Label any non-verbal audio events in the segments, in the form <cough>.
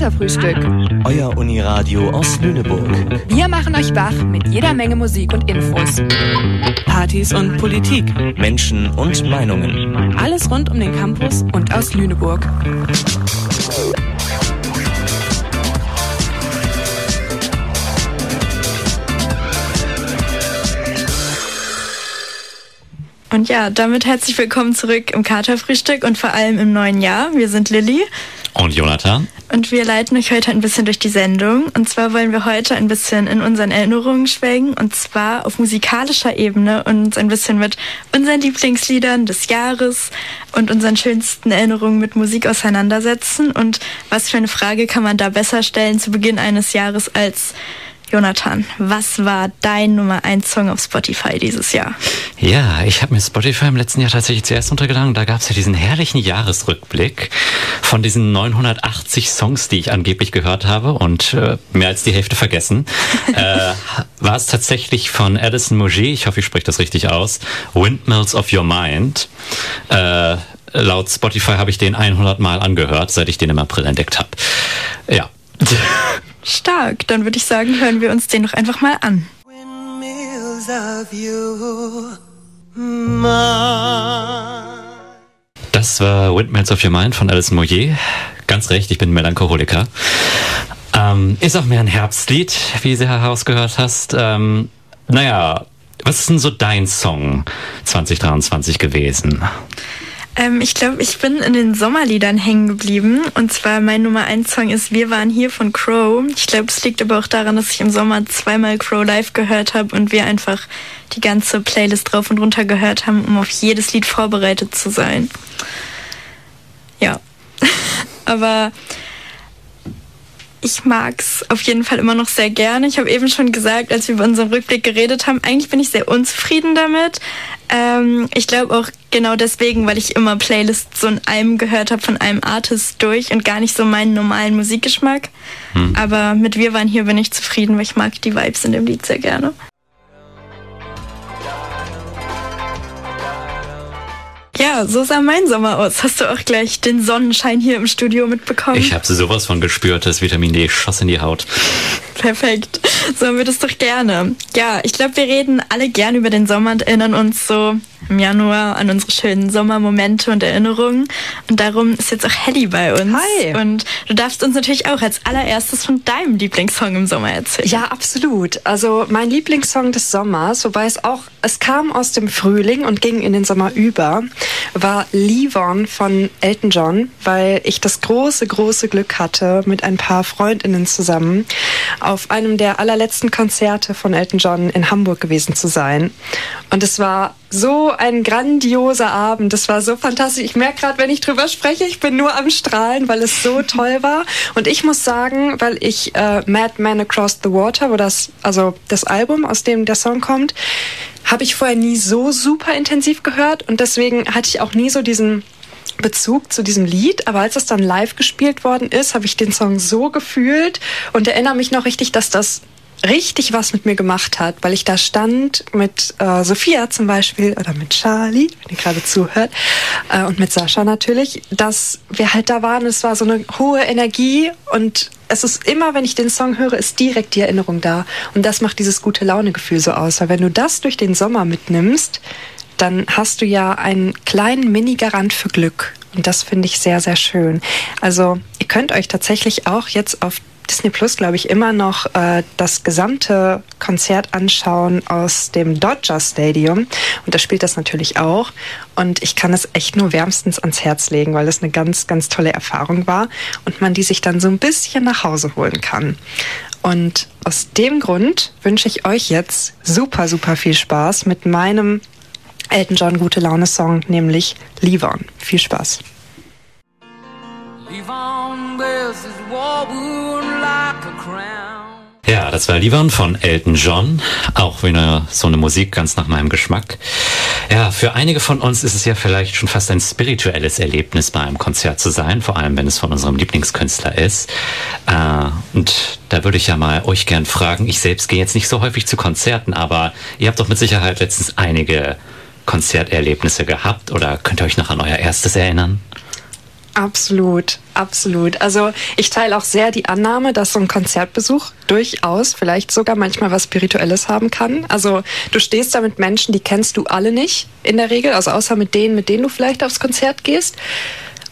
Katerfrühstück. Euer Uniradio aus Lüneburg. Wir machen euch wach mit jeder Menge Musik und Infos. Partys und Politik. Menschen und Meinungen. Alles rund um den Campus und aus Lüneburg. Und ja, damit herzlich willkommen zurück im Katerfrühstück und vor allem im neuen Jahr. Wir sind Lilly. Und Jonathan. Und wir leiten euch heute ein bisschen durch die Sendung. Und zwar wollen wir heute ein bisschen in unseren Erinnerungen schwelgen. Und zwar auf musikalischer Ebene und ein bisschen mit unseren Lieblingsliedern des Jahres und unseren schönsten Erinnerungen mit Musik auseinandersetzen. Und was für eine Frage kann man da besser stellen zu Beginn eines Jahres als Jonathan, was war dein Nummer 1 Song auf Spotify dieses Jahr? Ja, ich habe mir Spotify im letzten Jahr tatsächlich zuerst untergeladen. Da gab es ja diesen herrlichen Jahresrückblick von diesen 980 Songs, die ich angeblich gehört habe und äh, mehr als die Hälfte vergessen. <laughs> äh, war es tatsächlich von Addison Moget, ich hoffe, ich spreche das richtig aus, Windmills of Your Mind. Äh, laut Spotify habe ich den 100 Mal angehört, seit ich den im April entdeckt habe. Ja. <laughs> Stark, dann würde ich sagen, hören wir uns den noch einfach mal an. Das war Windmills of Your Mind von Alice Moyer. Ganz recht, ich bin Melancholiker. Ähm, ist auch mehr ein Herbstlied, wie du herausgehört hast. Ähm, naja, was ist denn so dein Song 2023 gewesen? Ähm, ich glaube, ich bin in den Sommerliedern hängen geblieben. Und zwar mein Nummer 1 Song ist Wir waren hier von Crow. Ich glaube, es liegt aber auch daran, dass ich im Sommer zweimal Crow live gehört habe und wir einfach die ganze Playlist drauf und runter gehört haben, um auf jedes Lied vorbereitet zu sein. Ja. <laughs> aber ich mag's auf jeden Fall immer noch sehr gerne. Ich habe eben schon gesagt, als wir über unseren Rückblick geredet haben, eigentlich bin ich sehr unzufrieden damit. Ähm, ich glaube auch genau deswegen, weil ich immer Playlists so in einem gehört habe von einem Artist durch und gar nicht so meinen normalen Musikgeschmack. Hm. Aber mit Wir waren hier bin ich zufrieden, weil ich mag die Vibes in dem Lied sehr gerne. Ja, so sah mein Sommer aus. Hast du auch gleich den Sonnenschein hier im Studio mitbekommen? Ich habe sowas von gespürt, das Vitamin D schoss in die Haut. Perfekt. So haben wir das doch gerne. Ja, ich glaube, wir reden alle gerne über den Sommer und erinnern uns so im Januar an unsere schönen Sommermomente und Erinnerungen. Und darum ist jetzt auch Helly bei uns. Hi. Und du darfst uns natürlich auch als allererstes von deinem Lieblingssong im Sommer erzählen. Ja, absolut. Also mein Lieblingssong des Sommers, wobei es auch, es kam aus dem Frühling und ging in den Sommer über, war Leave On von Elton John, weil ich das große, große Glück hatte, mit ein paar Freundinnen zusammen auf einem der allerletzten Konzerte von Elton John in Hamburg gewesen zu sein. Und es war so ein grandioser Abend. Das war so fantastisch. Ich merke gerade, wenn ich drüber spreche, ich bin nur am Strahlen, weil es so toll war. Und ich muss sagen, weil ich äh, Man Across the Water, wo das, also das Album, aus dem der Song kommt, habe ich vorher nie so super intensiv gehört und deswegen hatte ich auch nie so diesen Bezug zu diesem Lied, aber als es dann live gespielt worden ist, habe ich den Song so gefühlt und erinnere mich noch richtig, dass das richtig was mit mir gemacht hat, weil ich da stand mit äh, Sophia zum Beispiel oder mit Charlie, wenn ihr gerade zuhört, äh, und mit Sascha natürlich, dass wir halt da waren. Es war so eine hohe Energie und es ist immer, wenn ich den Song höre, ist direkt die Erinnerung da. Und das macht dieses gute Laune-Gefühl so aus. Weil wenn du das durch den Sommer mitnimmst, dann hast du ja einen kleinen Mini-Garant für Glück. Und das finde ich sehr, sehr schön. Also ihr könnt euch tatsächlich auch jetzt auf Disney Plus, glaube ich, immer noch äh, das gesamte Konzert anschauen aus dem Dodger Stadium. Und da spielt das natürlich auch. Und ich kann es echt nur wärmstens ans Herz legen, weil es eine ganz, ganz tolle Erfahrung war und man die sich dann so ein bisschen nach Hause holen kann. Und aus dem Grund wünsche ich euch jetzt super, super viel Spaß mit meinem Elton John Gute Laune Song, nämlich Leave On. Viel Spaß. Ja, das war Livern von Elton John. Auch wieder so eine Musik ganz nach meinem Geschmack. Ja, für einige von uns ist es ja vielleicht schon fast ein spirituelles Erlebnis, bei einem Konzert zu sein, vor allem wenn es von unserem Lieblingskünstler ist. Äh, und da würde ich ja mal euch gern fragen, ich selbst gehe jetzt nicht so häufig zu Konzerten, aber ihr habt doch mit Sicherheit letztens einige Konzerterlebnisse gehabt oder könnt ihr euch noch an euer erstes erinnern? Absolut, absolut. Also ich teile auch sehr die Annahme, dass so ein Konzertbesuch durchaus vielleicht sogar manchmal was Spirituelles haben kann. Also du stehst da mit Menschen, die kennst du alle nicht in der Regel, also außer mit denen, mit denen du vielleicht aufs Konzert gehst.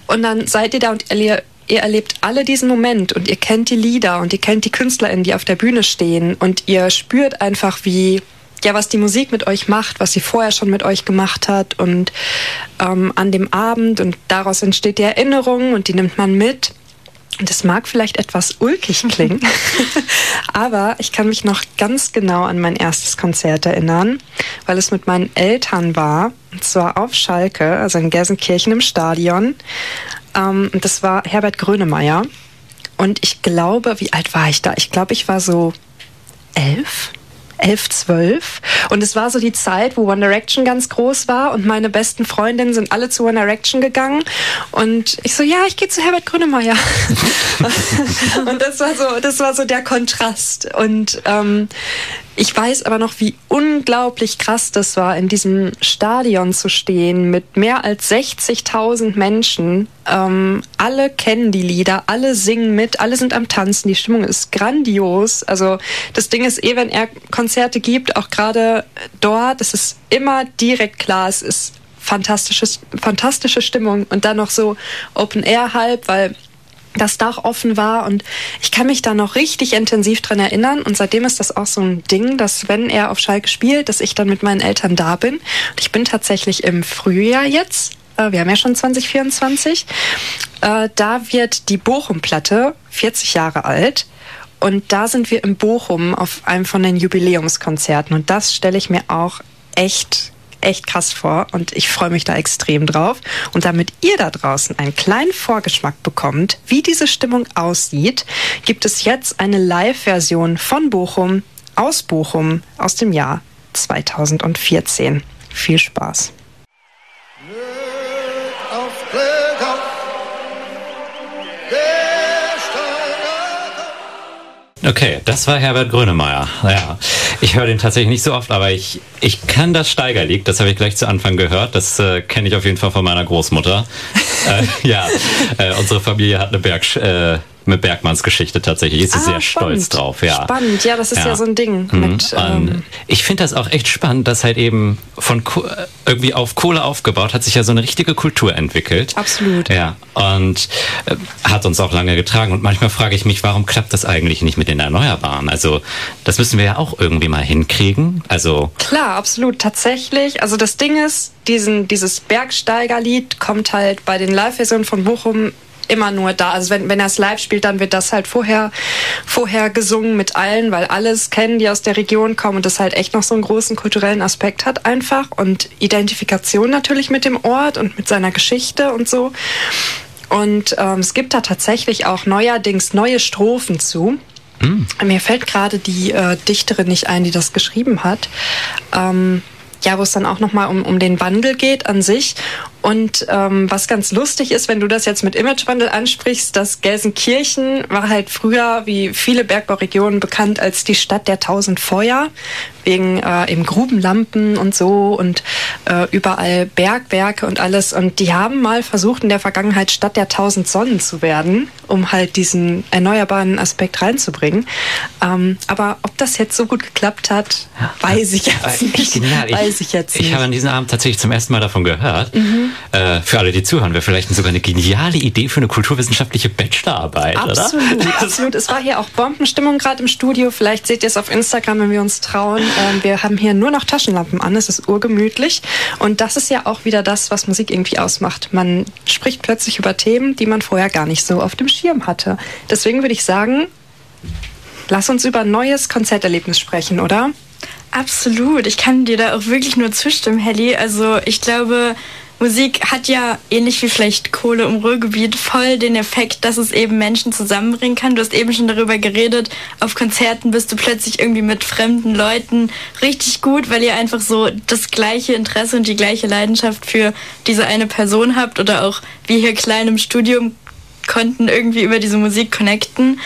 Und dann seid ihr da und ihr, ihr erlebt alle diesen Moment und ihr kennt die Lieder und ihr kennt die KünstlerInnen, die auf der Bühne stehen und ihr spürt einfach, wie ja, was die Musik mit euch macht, was sie vorher schon mit euch gemacht hat und ähm, an dem Abend und daraus entsteht die Erinnerung und die nimmt man mit. Und das mag vielleicht etwas ulkig klingen, <laughs> <laughs> aber ich kann mich noch ganz genau an mein erstes Konzert erinnern, weil es mit meinen Eltern war, und zwar auf Schalke, also in Gelsenkirchen im Stadion. Ähm, und das war Herbert Grönemeyer. Und ich glaube, wie alt war ich da? Ich glaube, ich war so elf, elf, zwölf. Und es war so die Zeit, wo One Direction ganz groß war und meine besten Freundinnen sind alle zu One Direction gegangen. Und ich so, ja, ich gehe zu Herbert Grönemeyer. <laughs> <laughs> und das war so, das war so der Kontrast. Und ähm, ich weiß aber noch, wie unglaublich krass das war, in diesem Stadion zu stehen mit mehr als 60.000 Menschen. Ähm, alle kennen die Lieder, alle singen mit, alle sind am Tanzen. Die Stimmung ist grandios. Also das Ding ist eh, wenn er Konzerte gibt, auch gerade dort, es ist immer direkt klar, es ist fantastisches, fantastische Stimmung und dann noch so Open Air halb, weil das Dach offen war. Und ich kann mich da noch richtig intensiv dran erinnern. Und seitdem ist das auch so ein Ding, dass wenn er auf Schalke spielt, dass ich dann mit meinen Eltern da bin. Und ich bin tatsächlich im Frühjahr jetzt, äh, wir haben ja schon 2024, äh, da wird die Bochum-Platte 40 Jahre alt. Und da sind wir in Bochum auf einem von den Jubiläumskonzerten. Und das stelle ich mir auch echt echt krass vor und ich freue mich da extrem drauf. Und damit ihr da draußen einen kleinen Vorgeschmack bekommt, wie diese Stimmung aussieht, gibt es jetzt eine Live-Version von Bochum aus Bochum aus dem Jahr 2014. Viel Spaß. Okay, das war Herbert Grönemeyer. Ja, ich höre den tatsächlich nicht so oft, aber ich, ich kann das Steigerlied, das habe ich gleich zu Anfang gehört. Das äh, kenne ich auf jeden Fall von meiner Großmutter. <laughs> äh, ja, äh, unsere Familie hat eine Berg, äh, mit Bergmanns Geschichte tatsächlich. Ist sie ah, sehr spannend. stolz drauf. Ja. Spannend, ja, das ist ja, ja so ein Ding. Mhm. Mit, ähm ich finde das auch echt spannend, dass halt eben von irgendwie auf Kohle aufgebaut hat sich ja so eine richtige Kultur entwickelt. Absolut. Ja, und äh, hat uns auch lange getragen. Und manchmal frage ich mich, warum klappt das eigentlich nicht mit den Erneuerbaren? Also, das müssen wir ja auch irgendwie mal hinkriegen. Also Klar, absolut. Tatsächlich. Also, das Ding ist, diesen, dieses Bergsteigerlied kommt halt bei den Live-Versionen von Bochum immer nur da. Also wenn, wenn er es live spielt, dann wird das halt vorher, vorher gesungen mit allen, weil alles kennen, die aus der Region kommen und das halt echt noch so einen großen kulturellen Aspekt hat einfach und Identifikation natürlich mit dem Ort und mit seiner Geschichte und so. Und ähm, es gibt da tatsächlich auch neuerdings neue Strophen zu. Mm. Mir fällt gerade die äh, Dichterin nicht ein, die das geschrieben hat. Ähm, ja, wo es dann auch nochmal um, um den Wandel geht an sich. Und ähm, was ganz lustig ist, wenn du das jetzt mit Imagewandel ansprichst, dass Gelsenkirchen war halt früher, wie viele Bergbauregionen, bekannt als die Stadt der tausend Feuer, wegen äh, eben Grubenlampen und so und äh, überall Bergwerke und alles. Und die haben mal versucht, in der Vergangenheit Stadt der tausend Sonnen zu werden, um halt diesen erneuerbaren Aspekt reinzubringen. Ähm, aber ob das jetzt so gut geklappt hat, weiß ich jetzt nicht. Genial. Weiß ich, jetzt nicht. Ich habe an diesem Abend tatsächlich zum ersten Mal davon gehört. Mhm. Äh, für alle, die zuhören, wäre vielleicht sogar eine geniale Idee für eine kulturwissenschaftliche Bachelorarbeit, absolut, oder? <laughs> Absolut, Es war hier auch Bombenstimmung gerade im Studio. Vielleicht seht ihr es auf Instagram, wenn wir uns trauen. Ähm, wir haben hier nur noch Taschenlampen an. Es ist urgemütlich. Und das ist ja auch wieder das, was Musik irgendwie ausmacht. Man spricht plötzlich über Themen, die man vorher gar nicht so auf dem Schirm hatte. Deswegen würde ich sagen, lass uns über ein neues Konzerterlebnis sprechen, oder? Absolut. Ich kann dir da auch wirklich nur zustimmen, Helly. Also ich glaube, Musik hat ja ähnlich wie vielleicht Kohle im Ruhrgebiet voll den Effekt, dass es eben Menschen zusammenbringen kann. Du hast eben schon darüber geredet, auf Konzerten bist du plötzlich irgendwie mit fremden Leuten richtig gut, weil ihr einfach so das gleiche Interesse und die gleiche Leidenschaft für diese eine Person habt oder auch wie hier klein im Studium konnten irgendwie über diese Musik connecten.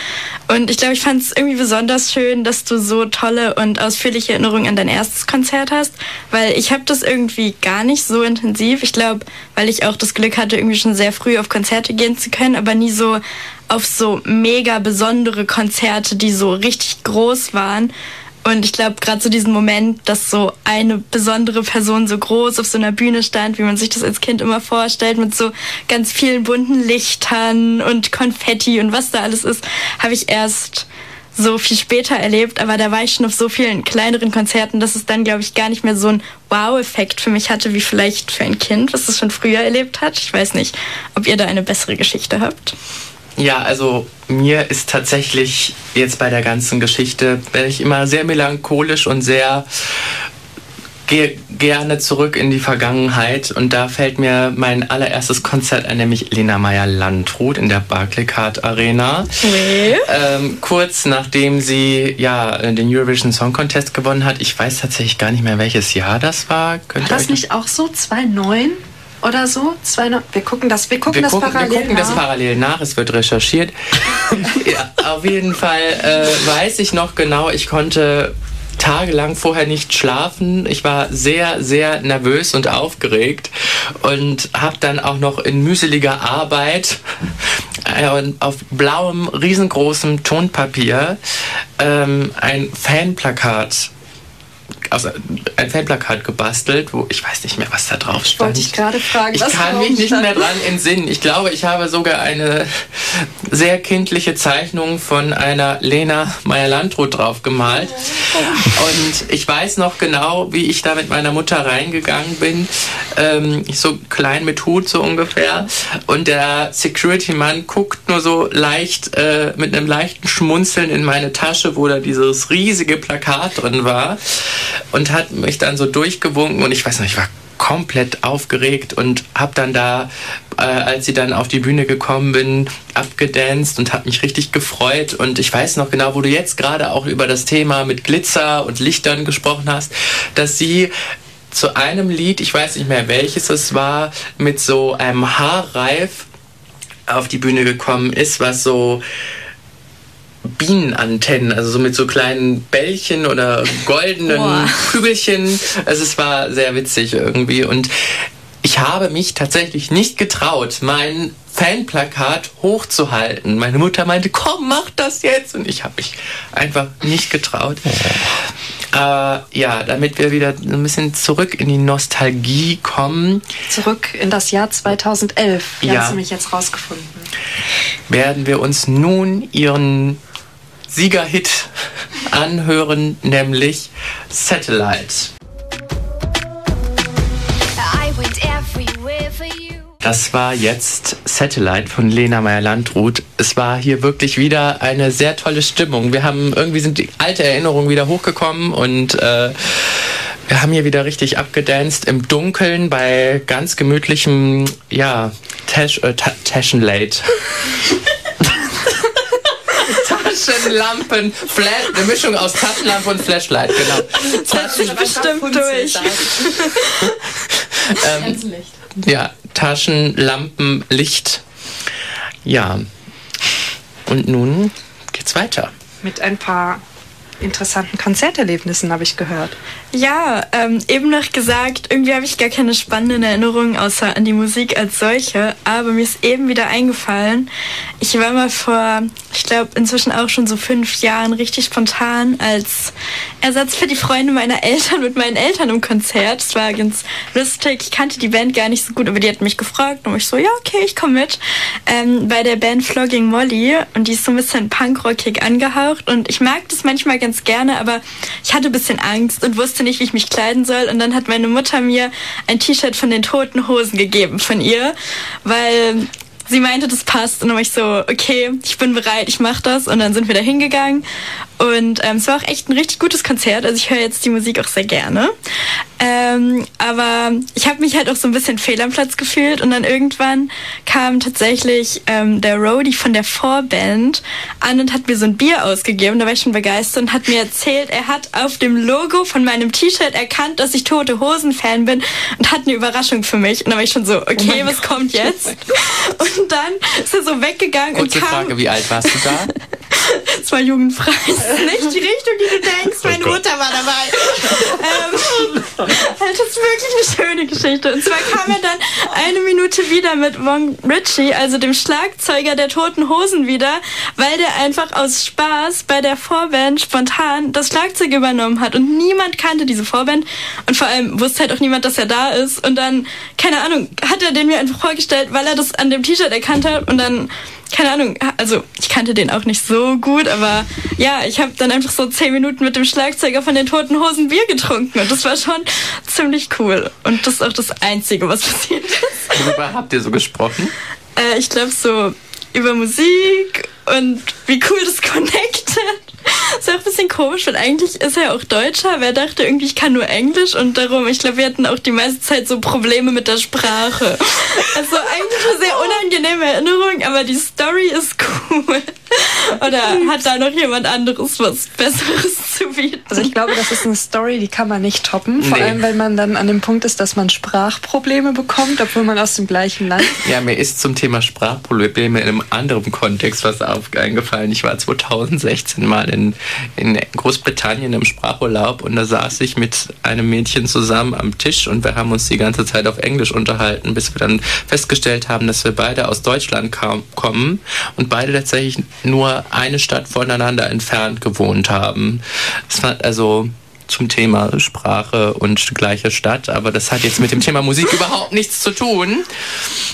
Und ich glaube, ich fand es irgendwie besonders schön, dass du so tolle und ausführliche Erinnerungen an dein erstes Konzert hast, weil ich habe das irgendwie gar nicht so intensiv. Ich glaube, weil ich auch das Glück hatte, irgendwie schon sehr früh auf Konzerte gehen zu können, aber nie so auf so mega besondere Konzerte, die so richtig groß waren. Und ich glaube, gerade so diesen Moment, dass so eine besondere Person so groß auf so einer Bühne stand, wie man sich das als Kind immer vorstellt, mit so ganz vielen bunten Lichtern und Konfetti und was da alles ist, habe ich erst so viel später erlebt. Aber da war ich schon auf so vielen kleineren Konzerten, dass es dann, glaube ich, gar nicht mehr so einen Wow-Effekt für mich hatte, wie vielleicht für ein Kind, was es schon früher erlebt hat. Ich weiß nicht, ob ihr da eine bessere Geschichte habt. Ja, also mir ist tatsächlich jetzt bei der ganzen Geschichte, werde ich immer sehr melancholisch und sehr gehe gerne zurück in die Vergangenheit und da fällt mir mein allererstes Konzert ein, nämlich Lena Meyer-Landrut in der Barclaycard Arena. Nee. Ähm, kurz nachdem sie ja den Eurovision Song Contest gewonnen hat. Ich weiß tatsächlich gar nicht mehr, welches Jahr das war. Könnt war das nicht auch so 2009? Oder so? Zwei, wir gucken das, wir gucken wir das gucken, parallel Wir gucken nach. das parallel nach, es wird recherchiert. <laughs> ja, auf jeden Fall äh, weiß ich noch genau, ich konnte tagelang vorher nicht schlafen. Ich war sehr, sehr nervös und aufgeregt und habe dann auch noch in mühseliger Arbeit äh, auf blauem, riesengroßem Tonpapier ähm, ein Fanplakat also ein Fanplakat gebastelt, wo ich weiß nicht mehr, was da drauf stand. Wollte ich gerade fragen. Ich kann mich nicht mehr dran entsinnen. Ich glaube, ich habe sogar eine sehr kindliche Zeichnung von einer Lena Meyer-Landrut drauf gemalt. Und ich weiß noch genau, wie ich da mit meiner Mutter reingegangen bin. Ähm, so klein mit Hut so ungefähr. Und der Security-Mann guckt nur so leicht äh, mit einem leichten Schmunzeln in meine Tasche, wo da dieses riesige Plakat drin war und hat mich dann so durchgewunken und ich weiß noch, ich war komplett aufgeregt und habe dann da, äh, als sie dann auf die Bühne gekommen bin, abgedanced und habe mich richtig gefreut. Und ich weiß noch genau, wo du jetzt gerade auch über das Thema mit Glitzer und Lichtern gesprochen hast, dass sie zu einem Lied, ich weiß nicht mehr welches es war, mit so einem Haarreif auf die Bühne gekommen ist, was so Bienenantennen, also so mit so kleinen Bällchen oder goldenen Boah. Kügelchen. Also es war sehr witzig irgendwie und ich habe mich tatsächlich nicht getraut, mein Fanplakat hochzuhalten. Meine Mutter meinte, komm, mach das jetzt. Und ich habe mich einfach nicht getraut. Äh, ja, damit wir wieder ein bisschen zurück in die Nostalgie kommen. Zurück in das Jahr 2011. Wie ja. hast du mich jetzt rausgefunden? Werden wir uns nun ihren Siegerhit anhören, nämlich Satellite. Das war jetzt Satellite von Lena Meyer-Landrut. Es war hier wirklich wieder eine sehr tolle Stimmung. Wir haben irgendwie sind die alte Erinnerungen wieder hochgekommen und äh, wir haben hier wieder richtig abgedanced im Dunkeln bei ganz gemütlichem, ja, Tash, äh, Taschenlate. <laughs> Taschenlampen, Flash, eine Mischung aus Taschenlampe und Flashlight, genau. Taschen bestimmt durch. <laughs> ähm, ja, Taschenlampen, Licht. Ja. Und nun geht's weiter. Mit ein paar interessanten Konzerterlebnissen, habe ich gehört. Ja, ähm, eben noch gesagt, irgendwie habe ich gar keine spannenden Erinnerungen außer an die Musik als solche, aber mir ist eben wieder eingefallen, ich war mal vor, ich glaube inzwischen auch schon so fünf Jahren richtig spontan als Ersatz für die Freunde meiner Eltern mit meinen Eltern im Konzert. Es war ganz lustig, ich kannte die Band gar nicht so gut, aber die hat mich gefragt und ich so, ja okay, ich komme mit, ähm, bei der Band Flogging Molly und die ist so ein bisschen punkrockig angehaucht und ich mag das manchmal ganz gerne, aber ich hatte ein bisschen Angst und wusste nicht, wie ich mich kleiden soll. Und dann hat meine Mutter mir ein T-Shirt von den toten Hosen gegeben von ihr, weil sie meinte, das passt. Und dann war ich so, okay, ich bin bereit, ich mach das. Und dann sind wir da hingegangen. Und ähm, es war auch echt ein richtig gutes Konzert. Also ich höre jetzt die Musik auch sehr gerne. Ähm, aber ich habe mich halt auch so ein bisschen fehl am Platz gefühlt und dann irgendwann kam tatsächlich ähm, der Roadie von der Vorband an und hat mir so ein Bier ausgegeben. Da war ich schon begeistert und hat mir erzählt, er hat auf dem Logo von meinem T-Shirt erkannt, dass ich Tote Hosen Fan bin und hat eine Überraschung für mich. Und da war ich schon so, okay, oh was Gott. kommt jetzt? <laughs> Und dann ist er so weggegangen Kurze und kam. Frage, wie alt warst du da? <laughs> <laughs> Es war jugendfrei. Das ist nicht die Richtung, die du denkst. Oh Meine Mutter war dabei. ähm, <laughs> das ist wirklich eine schöne Geschichte. Und zwar kam er dann eine Minute wieder mit Wong Ritchie, also dem Schlagzeuger der Toten Hosen wieder, weil der einfach aus Spaß bei der Vorband spontan das Schlagzeug übernommen hat. Und niemand kannte diese Vorband. Und vor allem wusste halt auch niemand, dass er da ist. Und dann, keine Ahnung, hat er den mir einfach vorgestellt, weil er das an dem T-Shirt erkannt hat. Und dann keine Ahnung, also ich kannte den auch nicht so gut, aber ja, ich habe dann einfach so zehn Minuten mit dem Schlagzeuger von den Toten Hosen Bier getrunken und das war schon ziemlich cool. Und das ist auch das Einzige, was <laughs> passiert ist. Worüber habt ihr so gesprochen? Äh, ich glaube so über Musik und wie cool das <laughs> connectet. ist auch ein bisschen komisch, weil eigentlich ist er auch Deutscher, Wer dachte irgendwie, ich kann nur Englisch und darum, ich glaube, wir hatten auch die meiste Zeit so Probleme mit der Sprache. Also eigentlich eine sehr unangenehme Erinnerung, aber die Story ist <laughs> cool. <laughs> Oder hat da noch jemand anderes was Besseres <laughs> zu bieten? Also ich glaube, das ist eine Story, die kann man nicht toppen. Vor nee. allem, wenn man dann an dem Punkt ist, dass man Sprachprobleme bekommt, obwohl man aus dem gleichen Land. <laughs> Ja, mir ist zum Thema Sprachprobleme in einem anderen Kontext was eingefallen. Ich war 2016 mal in, in Großbritannien im Sprachurlaub und da saß ich mit einem Mädchen zusammen am Tisch und wir haben uns die ganze Zeit auf Englisch unterhalten, bis wir dann festgestellt haben, dass wir beide aus Deutschland kommen und beide tatsächlich nur eine Stadt voneinander entfernt gewohnt haben. Das war also zum Thema Sprache und gleiche Stadt, aber das hat jetzt mit dem Thema Musik <laughs> überhaupt nichts zu tun.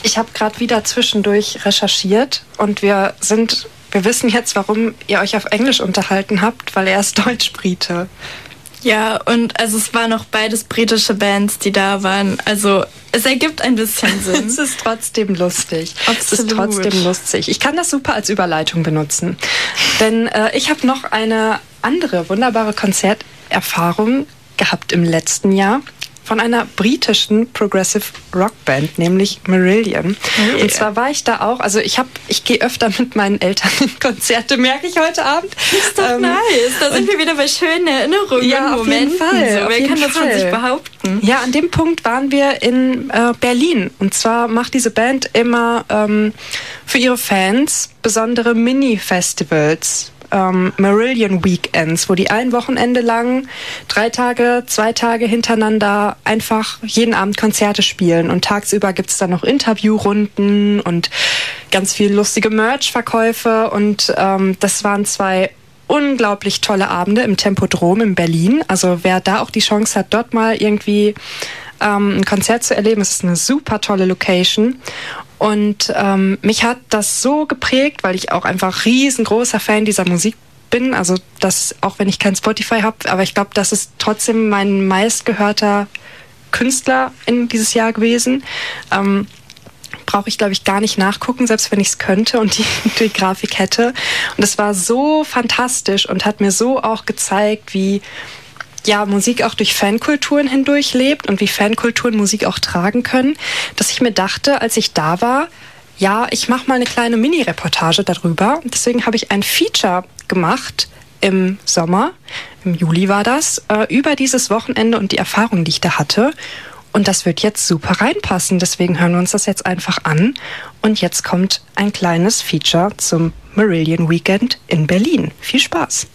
Ich habe gerade wieder zwischendurch recherchiert und wir sind, wir wissen jetzt, warum ihr euch auf Englisch unterhalten habt, weil er ist Deutsch-Brite. Ja, und also es waren auch beides britische Bands, die da waren. Also es ergibt ein bisschen <laughs> Sinn. es ist trotzdem lustig. Absolut. Es ist trotzdem lustig. Ich kann das super als Überleitung benutzen. Denn äh, ich habe noch eine andere wunderbare Konzerterfahrung gehabt im letzten Jahr von einer britischen Progressive Rock Band, nämlich Marillion. Yeah. Und zwar war ich da auch, also ich habe, ich gehe öfter mit meinen Eltern in Konzerte, merke ich heute Abend. Ist doch ähm, nice. Da sind wir wieder bei schönen Erinnerungen. Ja, auf jeden Fall. So, wer kann Fall. das von sich behaupten? Ja, an dem Punkt waren wir in äh, Berlin. Und zwar macht diese Band immer ähm, für ihre Fans besondere Mini-Festivals ähm, Marillion Weekends, wo die ein Wochenende lang drei Tage, zwei Tage hintereinander einfach jeden Abend Konzerte spielen. Und tagsüber gibt's dann noch Interviewrunden und ganz viel lustige Merch-Verkäufe. Und ähm, das waren zwei unglaublich tolle Abende im Tempodrom in Berlin. Also wer da auch die Chance hat, dort mal irgendwie ähm, ein Konzert zu erleben, es ist eine super tolle Location. Und ähm, mich hat das so geprägt, weil ich auch einfach riesengroßer Fan dieser Musik bin. Also das, auch wenn ich kein Spotify habe, aber ich glaube, das ist trotzdem mein meistgehörter Künstler in dieses Jahr gewesen. Ähm, brauche ich, glaube ich, gar nicht nachgucken, selbst wenn ich es könnte und die, <laughs> die Grafik hätte. Und es war so fantastisch und hat mir so auch gezeigt, wie ja, Musik auch durch Fankulturen hindurch lebt und wie Fankulturen Musik auch tragen können, dass ich mir dachte, als ich da war, ja, ich mache mal eine kleine Mini-Reportage darüber. Deswegen habe ich ein Feature gemacht im Sommer, im Juli war das, äh, über dieses Wochenende und die Erfahrungen, die ich da hatte. Und das wird jetzt super reinpassen. Deswegen hören wir uns das jetzt einfach an. Und jetzt kommt ein kleines Feature zum Marillion Weekend in Berlin. Viel Spaß.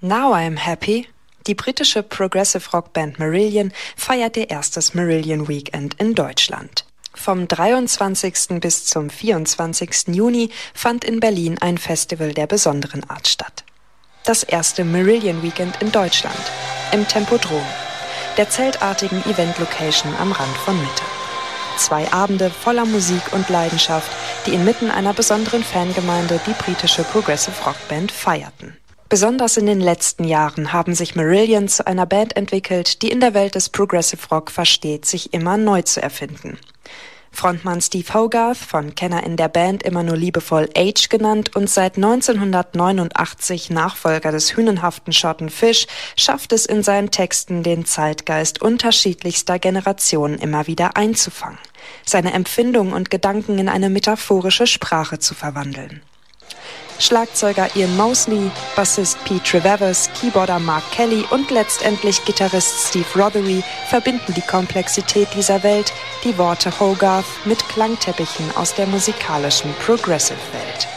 Now I am happy. Die britische Progressive Rock Band Marillion feiert ihr erstes Marillion Weekend in Deutschland. Vom 23. bis zum 24. Juni fand in Berlin ein Festival der besonderen Art statt. Das erste Marillion Weekend in Deutschland, im Tempodrom, der zeltartigen Event-Location am Rand von Mitte. Zwei Abende voller Musik und Leidenschaft, die inmitten einer besonderen Fangemeinde die britische Progressive Rock Band feierten. Besonders in den letzten Jahren haben sich Marillion zu einer Band entwickelt, die in der Welt des Progressive Rock versteht, sich immer neu zu erfinden. Frontmann Steve Hogarth, von Kenner in der Band immer nur liebevoll H genannt und seit 1989 Nachfolger des hünenhaften Schotten Fish, schafft es in seinen Texten, den Zeitgeist unterschiedlichster Generationen immer wieder einzufangen, seine Empfindungen und Gedanken in eine metaphorische Sprache zu verwandeln. Schlagzeuger Ian Mosley, Bassist Pete Trevevers, Keyboarder Mark Kelly und letztendlich Gitarrist Steve Rothery verbinden die Komplexität dieser Welt, die Worte Hogarth, mit Klangteppichen aus der musikalischen Progressive-Welt.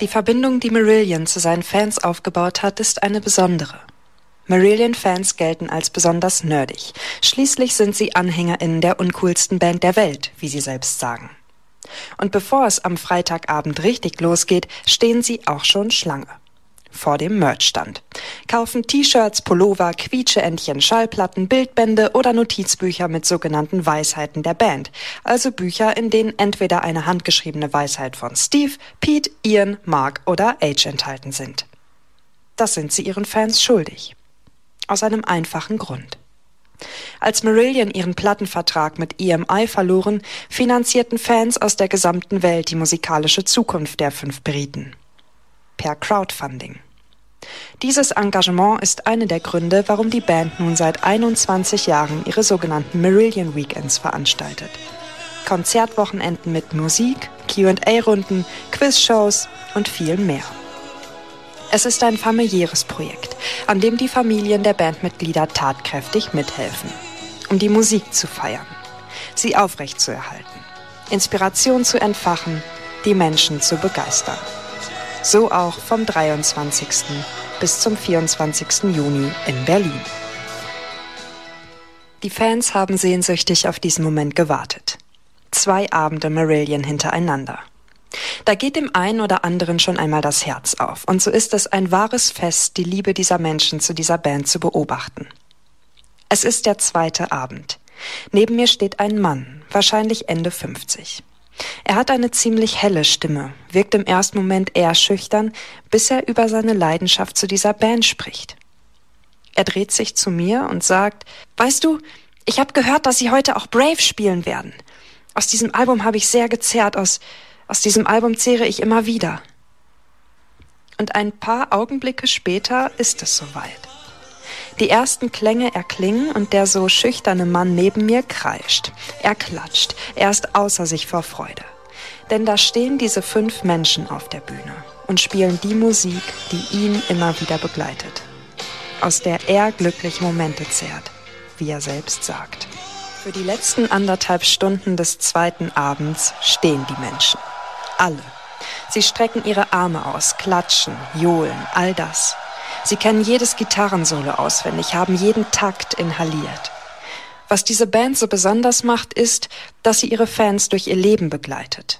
Die Verbindung, die Marillion zu seinen Fans aufgebaut hat, ist eine besondere. Marillion-Fans gelten als besonders nerdig. Schließlich sind sie AnhängerInnen der uncoolsten Band der Welt, wie sie selbst sagen. Und bevor es am Freitagabend richtig losgeht, stehen sie auch schon Schlange. Vor dem Merchstand. Kaufen T-Shirts, Pullover, Quietscheentchen, Schallplatten, Bildbände oder Notizbücher mit sogenannten Weisheiten der Band. Also Bücher, in denen entweder eine handgeschriebene Weisheit von Steve, Pete, Ian, Mark oder Age enthalten sind. Das sind sie ihren Fans schuldig. Aus einem einfachen Grund. Als Marillion ihren Plattenvertrag mit EMI verloren, finanzierten Fans aus der gesamten Welt die musikalische Zukunft der fünf Briten. Per Crowdfunding. Dieses Engagement ist eine der Gründe, warum die Band nun seit 21 Jahren ihre sogenannten Marillion Weekends veranstaltet. Konzertwochenenden mit Musik, QA-Runden, Quizshows und viel mehr. Es ist ein familiäres Projekt, an dem die Familien der Bandmitglieder tatkräftig mithelfen, um die Musik zu feiern, sie aufrechtzuerhalten, Inspiration zu entfachen, die Menschen zu begeistern. So auch vom 23. bis zum 24. Juni in Berlin. Die Fans haben sehnsüchtig auf diesen Moment gewartet. Zwei Abende Marillion hintereinander. Da geht dem einen oder anderen schon einmal das Herz auf. Und so ist es ein wahres Fest, die Liebe dieser Menschen zu dieser Band zu beobachten. Es ist der zweite Abend. Neben mir steht ein Mann, wahrscheinlich Ende 50. Er hat eine ziemlich helle Stimme, wirkt im ersten Moment eher schüchtern, bis er über seine Leidenschaft zu dieser Band spricht. Er dreht sich zu mir und sagt, Weißt du, ich habe gehört, dass Sie heute auch Brave spielen werden. Aus diesem Album habe ich sehr gezerrt, aus, aus diesem Album zehre ich immer wieder. Und ein paar Augenblicke später ist es soweit. Die ersten Klänge erklingen und der so schüchterne Mann neben mir kreischt. Er klatscht. Er ist außer sich vor Freude. Denn da stehen diese fünf Menschen auf der Bühne und spielen die Musik, die ihn immer wieder begleitet. Aus der er glückliche Momente zehrt, wie er selbst sagt. Für die letzten anderthalb Stunden des zweiten Abends stehen die Menschen. Alle. Sie strecken ihre Arme aus, klatschen, johlen, all das. Sie kennen jedes Gitarrensolo auswendig, haben jeden Takt inhaliert. Was diese Band so besonders macht, ist, dass sie ihre Fans durch ihr Leben begleitet.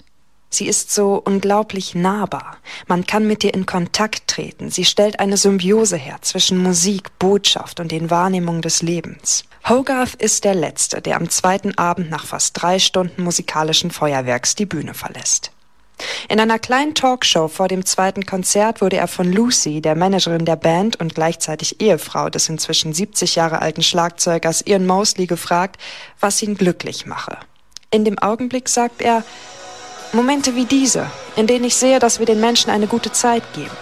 Sie ist so unglaublich nahbar. Man kann mit ihr in Kontakt treten. Sie stellt eine Symbiose her zwischen Musik, Botschaft und den Wahrnehmungen des Lebens. Hogarth ist der Letzte, der am zweiten Abend nach fast drei Stunden musikalischen Feuerwerks die Bühne verlässt. In einer kleinen Talkshow vor dem zweiten Konzert wurde er von Lucy, der Managerin der Band und gleichzeitig Ehefrau des inzwischen 70 Jahre alten Schlagzeugers Ian Mosley, gefragt, was ihn glücklich mache. In dem Augenblick sagt er, Momente wie diese, in denen ich sehe, dass wir den Menschen eine gute Zeit geben.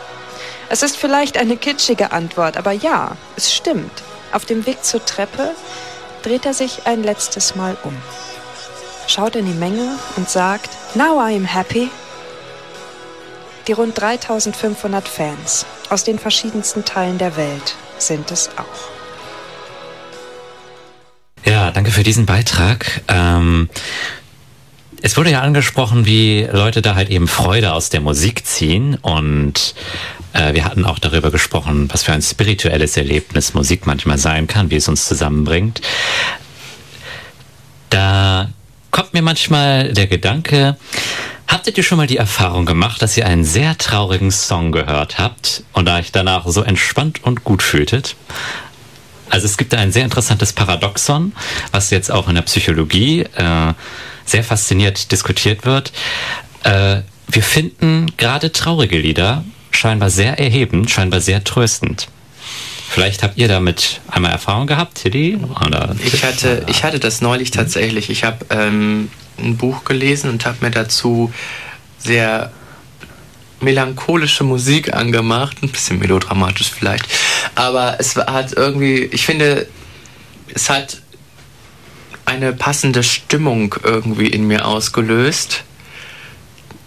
Es ist vielleicht eine kitschige Antwort, aber ja, es stimmt. Auf dem Weg zur Treppe dreht er sich ein letztes Mal um, schaut in die Menge und sagt, Now I am happy. Die rund 3500 Fans aus den verschiedensten Teilen der Welt sind es auch. Ja, danke für diesen Beitrag. Ähm, es wurde ja angesprochen, wie Leute da halt eben Freude aus der Musik ziehen und äh, wir hatten auch darüber gesprochen, was für ein spirituelles Erlebnis Musik manchmal sein kann, wie es uns zusammenbringt. Kommt mir manchmal der Gedanke, Hattet ihr schon mal die Erfahrung gemacht, dass ihr einen sehr traurigen Song gehört habt und euch danach so entspannt und gut fühltet? Also es gibt da ein sehr interessantes Paradoxon, was jetzt auch in der Psychologie äh, sehr fasziniert diskutiert wird. Äh, wir finden gerade traurige Lieder scheinbar sehr erhebend, scheinbar sehr tröstend. Vielleicht habt ihr damit einmal Erfahrung gehabt, Tilly? Oder ich hatte, ich hatte das neulich tatsächlich. Ich habe ähm, ein Buch gelesen und habe mir dazu sehr melancholische Musik angemacht, ein bisschen melodramatisch vielleicht, aber es hat irgendwie, ich finde, es hat eine passende Stimmung irgendwie in mir ausgelöst.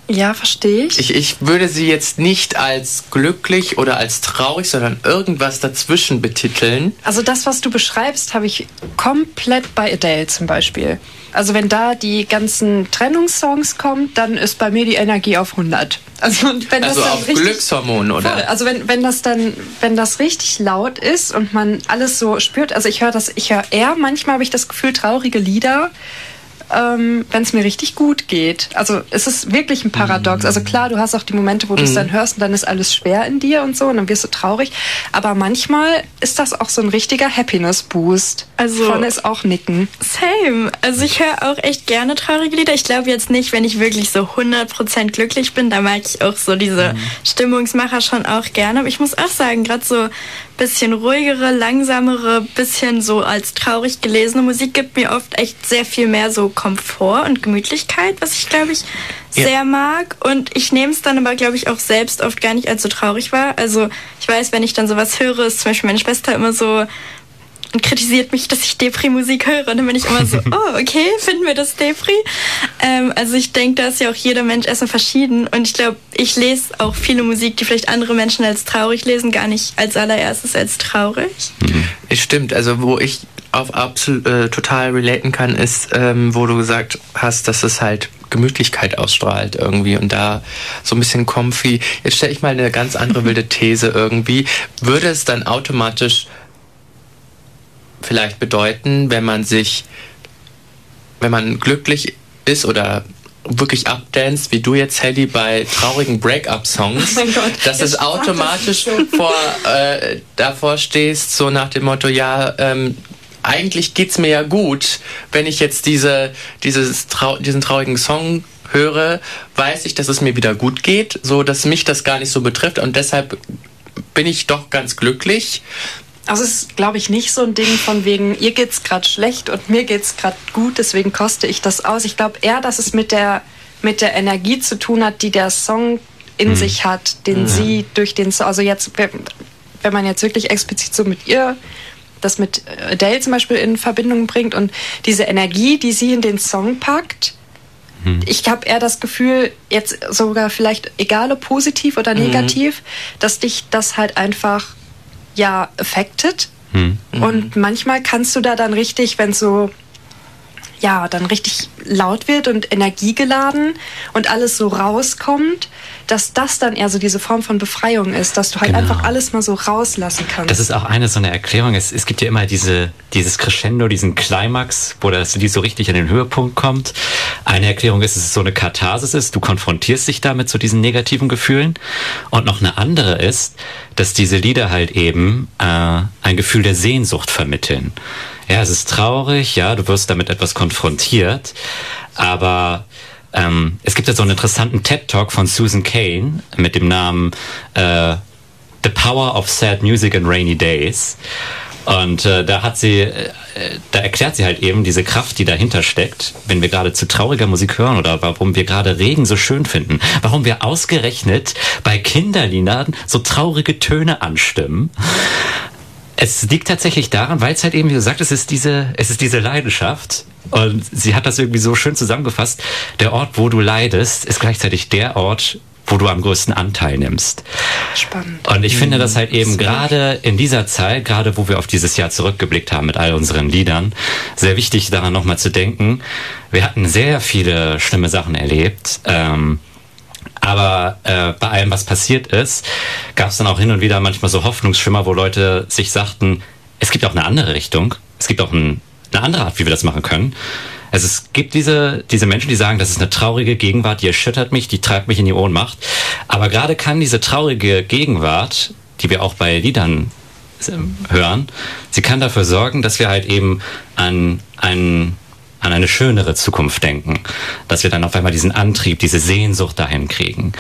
Ja, verstehe ich. ich. Ich würde sie jetzt nicht als glücklich oder als traurig, sondern irgendwas dazwischen betiteln. Also das, was du beschreibst, habe ich komplett bei Adele zum Beispiel. Also wenn da die ganzen Trennungssongs kommen, dann ist bei mir die Energie auf 100. Also, wenn also das auf richtig, Glückshormon, oder? Voll. Also wenn, wenn das dann, wenn das richtig laut ist und man alles so spürt, also ich höre das, ich höre eher, manchmal habe ich das Gefühl, traurige Lieder ähm, wenn es mir richtig gut geht. Also es ist wirklich ein Paradox. Also klar, du hast auch die Momente, wo du es mhm. dann hörst und dann ist alles schwer in dir und so und dann wirst du traurig. Aber manchmal ist das auch so ein richtiger Happiness-Boost. Also von ist auch nicken. Same. Also ich höre auch echt gerne traurige Lieder. Ich glaube jetzt nicht, wenn ich wirklich so 100% glücklich bin, da mag ich auch so diese mhm. Stimmungsmacher schon auch gerne. Aber ich muss auch sagen, gerade so bisschen ruhigere, langsamere, bisschen so als traurig gelesene Musik gibt mir oft echt sehr viel mehr so Komfort und Gemütlichkeit, was ich glaube ich sehr ja. mag. Und ich nehme es dann aber glaube ich auch selbst oft gar nicht als so traurig war. Also ich weiß, wenn ich dann sowas höre, ist zum Beispiel meine Schwester immer so, und kritisiert mich, dass ich Depri-Musik höre. Und dann bin ich immer so, <laughs> oh, okay, finden wir das Depri? Ähm, also ich denke, da ist ja auch jeder Mensch erstmal verschieden. Und ich glaube, ich lese auch viele Musik, die vielleicht andere Menschen als traurig lesen, gar nicht als allererstes als traurig. Mhm. Es stimmt, also wo ich auf absolut äh, total relaten kann, ist, ähm, wo du gesagt hast, dass es halt Gemütlichkeit ausstrahlt irgendwie und da so ein bisschen comfy. Jetzt stelle ich mal eine ganz andere <laughs> wilde These irgendwie. Würde es dann automatisch vielleicht bedeuten, wenn man sich, wenn man glücklich ist oder wirklich abdanzt, wie du jetzt, Helly, bei traurigen Break-up-Songs, oh dass es automatisch vor, äh, davor stehst, so nach dem Motto, ja, ähm, eigentlich geht's mir ja gut, wenn ich jetzt diese, dieses trau diesen traurigen Song höre, weiß ich, dass es mir wieder gut geht, so dass mich das gar nicht so betrifft und deshalb bin ich doch ganz glücklich. Also es ist, glaube ich, nicht so ein Ding von wegen, ihr geht's gerade schlecht und mir geht's gerade gut, deswegen koste ich das aus. Ich glaube eher, dass es mit der, mit der Energie zu tun hat, die der Song in mhm. sich hat, den mhm. sie durch den Song, also jetzt, wenn man jetzt wirklich explizit so mit ihr das mit Adele zum Beispiel in Verbindung bringt und diese Energie, die sie in den Song packt, mhm. ich habe eher das Gefühl, jetzt sogar vielleicht egal ob positiv oder mhm. negativ, dass dich das halt einfach ja affected. Hm. Und manchmal kannst du da dann richtig, wenn es so ja, dann richtig laut wird und energiegeladen und alles so rauskommt, dass das dann eher so diese Form von Befreiung ist, dass du halt genau. einfach alles mal so rauslassen kannst. Das ist auch eine so eine Erklärung. Es, es gibt ja immer diese, dieses Crescendo, diesen Climax, wo das Lied so richtig an den Höhepunkt kommt. Eine Erklärung ist, dass es so eine Katharsis ist. Du konfrontierst dich damit zu diesen negativen Gefühlen. Und noch eine andere ist, dass diese Lieder halt eben äh, ein Gefühl der Sehnsucht vermitteln. Ja, es ist traurig, ja, du wirst damit etwas konfrontiert, aber ähm, es gibt ja so einen interessanten TED-Talk von Susan Kane mit dem Namen äh, The Power of Sad Music and Rainy Days. Und äh, da hat sie, äh, da erklärt sie halt eben diese Kraft, die dahinter steckt, wenn wir gerade zu trauriger Musik hören oder warum wir gerade Regen so schön finden, warum wir ausgerechnet bei Kinderliedern so traurige Töne anstimmen. Es liegt tatsächlich daran, weil es halt eben, wie du sagst, es ist diese, es ist diese Leidenschaft. Und sie hat das irgendwie so schön zusammengefasst. Der Ort, wo du leidest, ist gleichzeitig der Ort, wo du am größten Anteil nimmst. Spannend. Und ich finde das halt eben gerade in dieser Zeit, gerade wo wir auf dieses Jahr zurückgeblickt haben mit all unseren Liedern, sehr wichtig daran nochmal zu denken. Wir hatten sehr viele schlimme Sachen erlebt. Ähm, aber äh, bei allem, was passiert ist, gab es dann auch hin und wieder manchmal so Hoffnungsschimmer, wo Leute sich sagten, es gibt auch eine andere Richtung, es gibt auch ein, eine andere Art, wie wir das machen können. Also es gibt diese, diese Menschen, die sagen, das ist eine traurige Gegenwart, die erschüttert mich, die treibt mich in die Ohnmacht. Aber gerade kann diese traurige Gegenwart, die wir auch bei Liedern ähm, hören, sie kann dafür sorgen, dass wir halt eben an einen an eine schönere Zukunft denken, dass wir dann auf einmal diesen Antrieb, diese Sehnsucht dahin kriegen.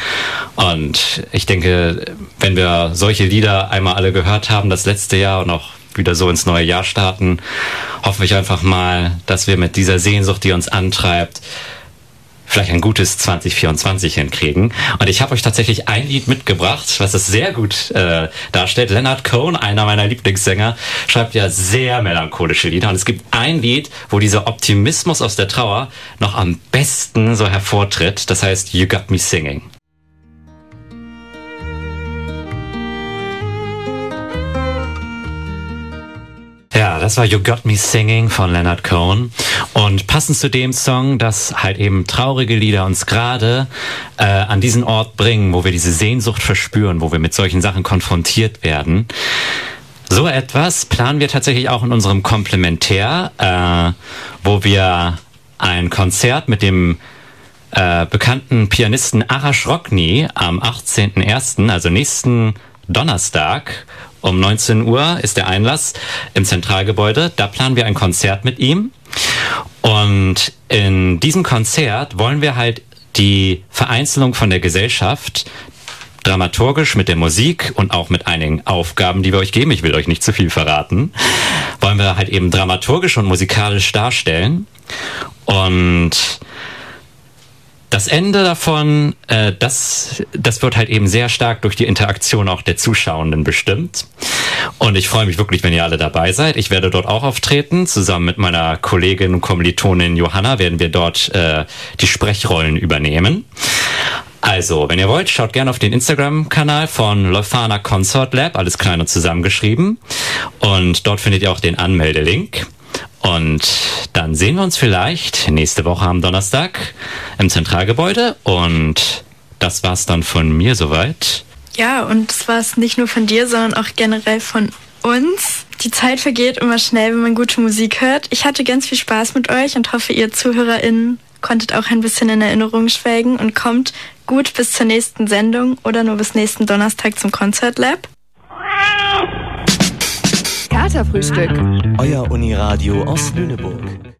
Und ich denke, wenn wir solche Lieder einmal alle gehört haben, das letzte Jahr und auch wieder so ins neue Jahr starten, hoffe ich einfach mal, dass wir mit dieser Sehnsucht, die uns antreibt, vielleicht ein gutes 2024 hinkriegen. Und ich habe euch tatsächlich ein Lied mitgebracht, was es sehr gut äh, darstellt. Leonard Cohen, einer meiner Lieblingssänger, schreibt ja sehr melancholische Lieder. Und es gibt ein Lied, wo dieser Optimismus aus der Trauer noch am besten so hervortritt. Das heißt You Got Me Singing. Ja, das war You Got Me Singing von Leonard Cohen. Und passend zu dem Song, dass halt eben traurige Lieder uns gerade äh, an diesen Ort bringen, wo wir diese Sehnsucht verspüren, wo wir mit solchen Sachen konfrontiert werden. So etwas planen wir tatsächlich auch in unserem Komplementär, äh, wo wir ein Konzert mit dem äh, bekannten Pianisten Arash Rockny am 18.01., also nächsten Donnerstag um 19 Uhr ist der Einlass im Zentralgebäude. Da planen wir ein Konzert mit ihm. Und in diesem Konzert wollen wir halt die Vereinzelung von der Gesellschaft dramaturgisch mit der Musik und auch mit einigen Aufgaben, die wir euch geben, ich will euch nicht zu viel verraten, wollen wir halt eben dramaturgisch und musikalisch darstellen. Und das Ende davon, äh, das, das wird halt eben sehr stark durch die Interaktion auch der Zuschauenden bestimmt. Und ich freue mich wirklich, wenn ihr alle dabei seid. Ich werde dort auch auftreten. Zusammen mit meiner Kollegin und Kommilitonin Johanna werden wir dort äh, die Sprechrollen übernehmen. Also, wenn ihr wollt, schaut gerne auf den Instagram-Kanal von Leuphana Consort Lab, alles klein und zusammengeschrieben. Und dort findet ihr auch den Anmeldelink. Und dann sehen wir uns vielleicht nächste Woche am Donnerstag im Zentralgebäude. Und das war's dann von mir soweit. Ja, und das war's nicht nur von dir, sondern auch generell von uns. Die Zeit vergeht immer schnell, wenn man gute Musik hört. Ich hatte ganz viel Spaß mit euch und hoffe, ihr ZuhörerInnen konntet auch ein bisschen in Erinnerung schwelgen und kommt gut bis zur nächsten Sendung oder nur bis nächsten Donnerstag zum Concert Lab. Theaterfrühstück. Euer Uniradio aus Lüneburg.